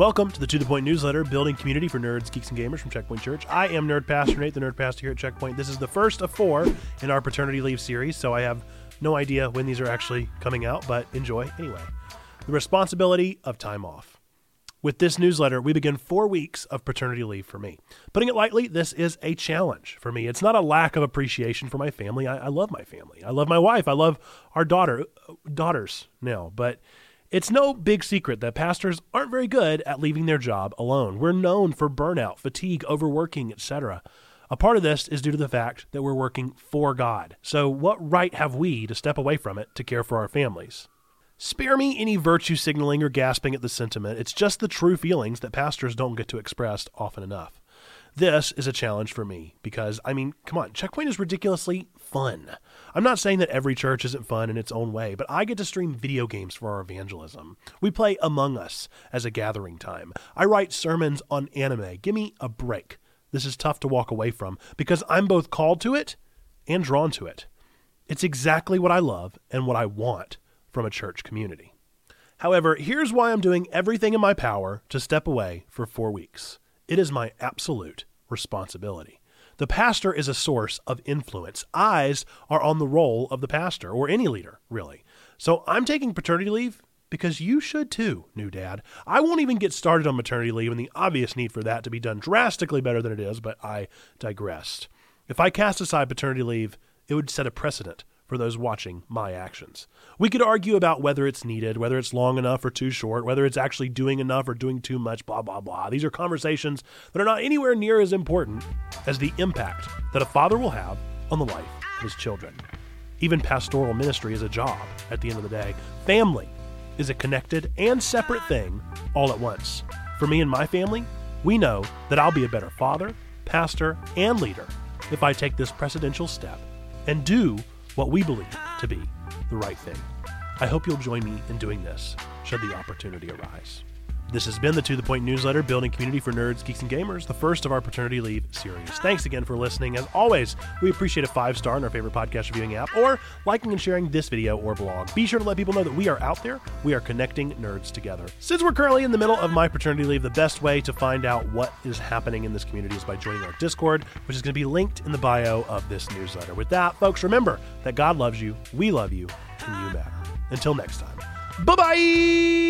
Welcome to the To The Point newsletter, building community for nerds, geeks, and gamers from Checkpoint Church. I am Nerd Pastor Nate, the Nerd Pastor here at Checkpoint. This is the first of four in our paternity leave series, so I have no idea when these are actually coming out, but enjoy anyway. The responsibility of time off. With this newsletter, we begin four weeks of paternity leave for me. Putting it lightly, this is a challenge for me. It's not a lack of appreciation for my family. I, I love my family. I love my wife. I love our daughter, uh, daughters now, but it's no big secret that pastors aren't very good at leaving their job alone. We're known for burnout, fatigue, overworking, etc. A part of this is due to the fact that we're working for God. So, what right have we to step away from it to care for our families? Spare me any virtue signaling or gasping at the sentiment. It's just the true feelings that pastors don't get to express often enough. This is a challenge for me because, I mean, come on, Checkpoint is ridiculously fun. I'm not saying that every church isn't fun in its own way, but I get to stream video games for our evangelism. We play Among Us as a gathering time. I write sermons on anime. Give me a break. This is tough to walk away from because I'm both called to it and drawn to it. It's exactly what I love and what I want from a church community. However, here's why I'm doing everything in my power to step away for four weeks. It is my absolute responsibility. The pastor is a source of influence. Eyes are on the role of the pastor, or any leader, really. So I'm taking paternity leave because you should too, new dad. I won't even get started on maternity leave and the obvious need for that to be done drastically better than it is, but I digressed. If I cast aside paternity leave, it would set a precedent for those watching my actions. We could argue about whether it's needed, whether it's long enough or too short, whether it's actually doing enough or doing too much, blah, blah, blah. These are conversations that are not anywhere near as important as the impact that a father will have on the life of his children. Even pastoral ministry is a job at the end of the day. Family is a connected and separate thing all at once. For me and my family, we know that I'll be a better father, pastor, and leader if I take this precedential step and do what we believe to be the right thing. I hope you'll join me in doing this should the opportunity arise. This has been the To The Point newsletter, building community for nerds, geeks, and gamers, the first of our paternity leave series. Thanks again for listening. As always, we appreciate a five star in our favorite podcast reviewing app or liking and sharing this video or blog. Be sure to let people know that we are out there. We are connecting nerds together. Since we're currently in the middle of my paternity leave, the best way to find out what is happening in this community is by joining our Discord, which is going to be linked in the bio of this newsletter. With that, folks, remember that God loves you, we love you, and you matter. Until next time. Bye bye!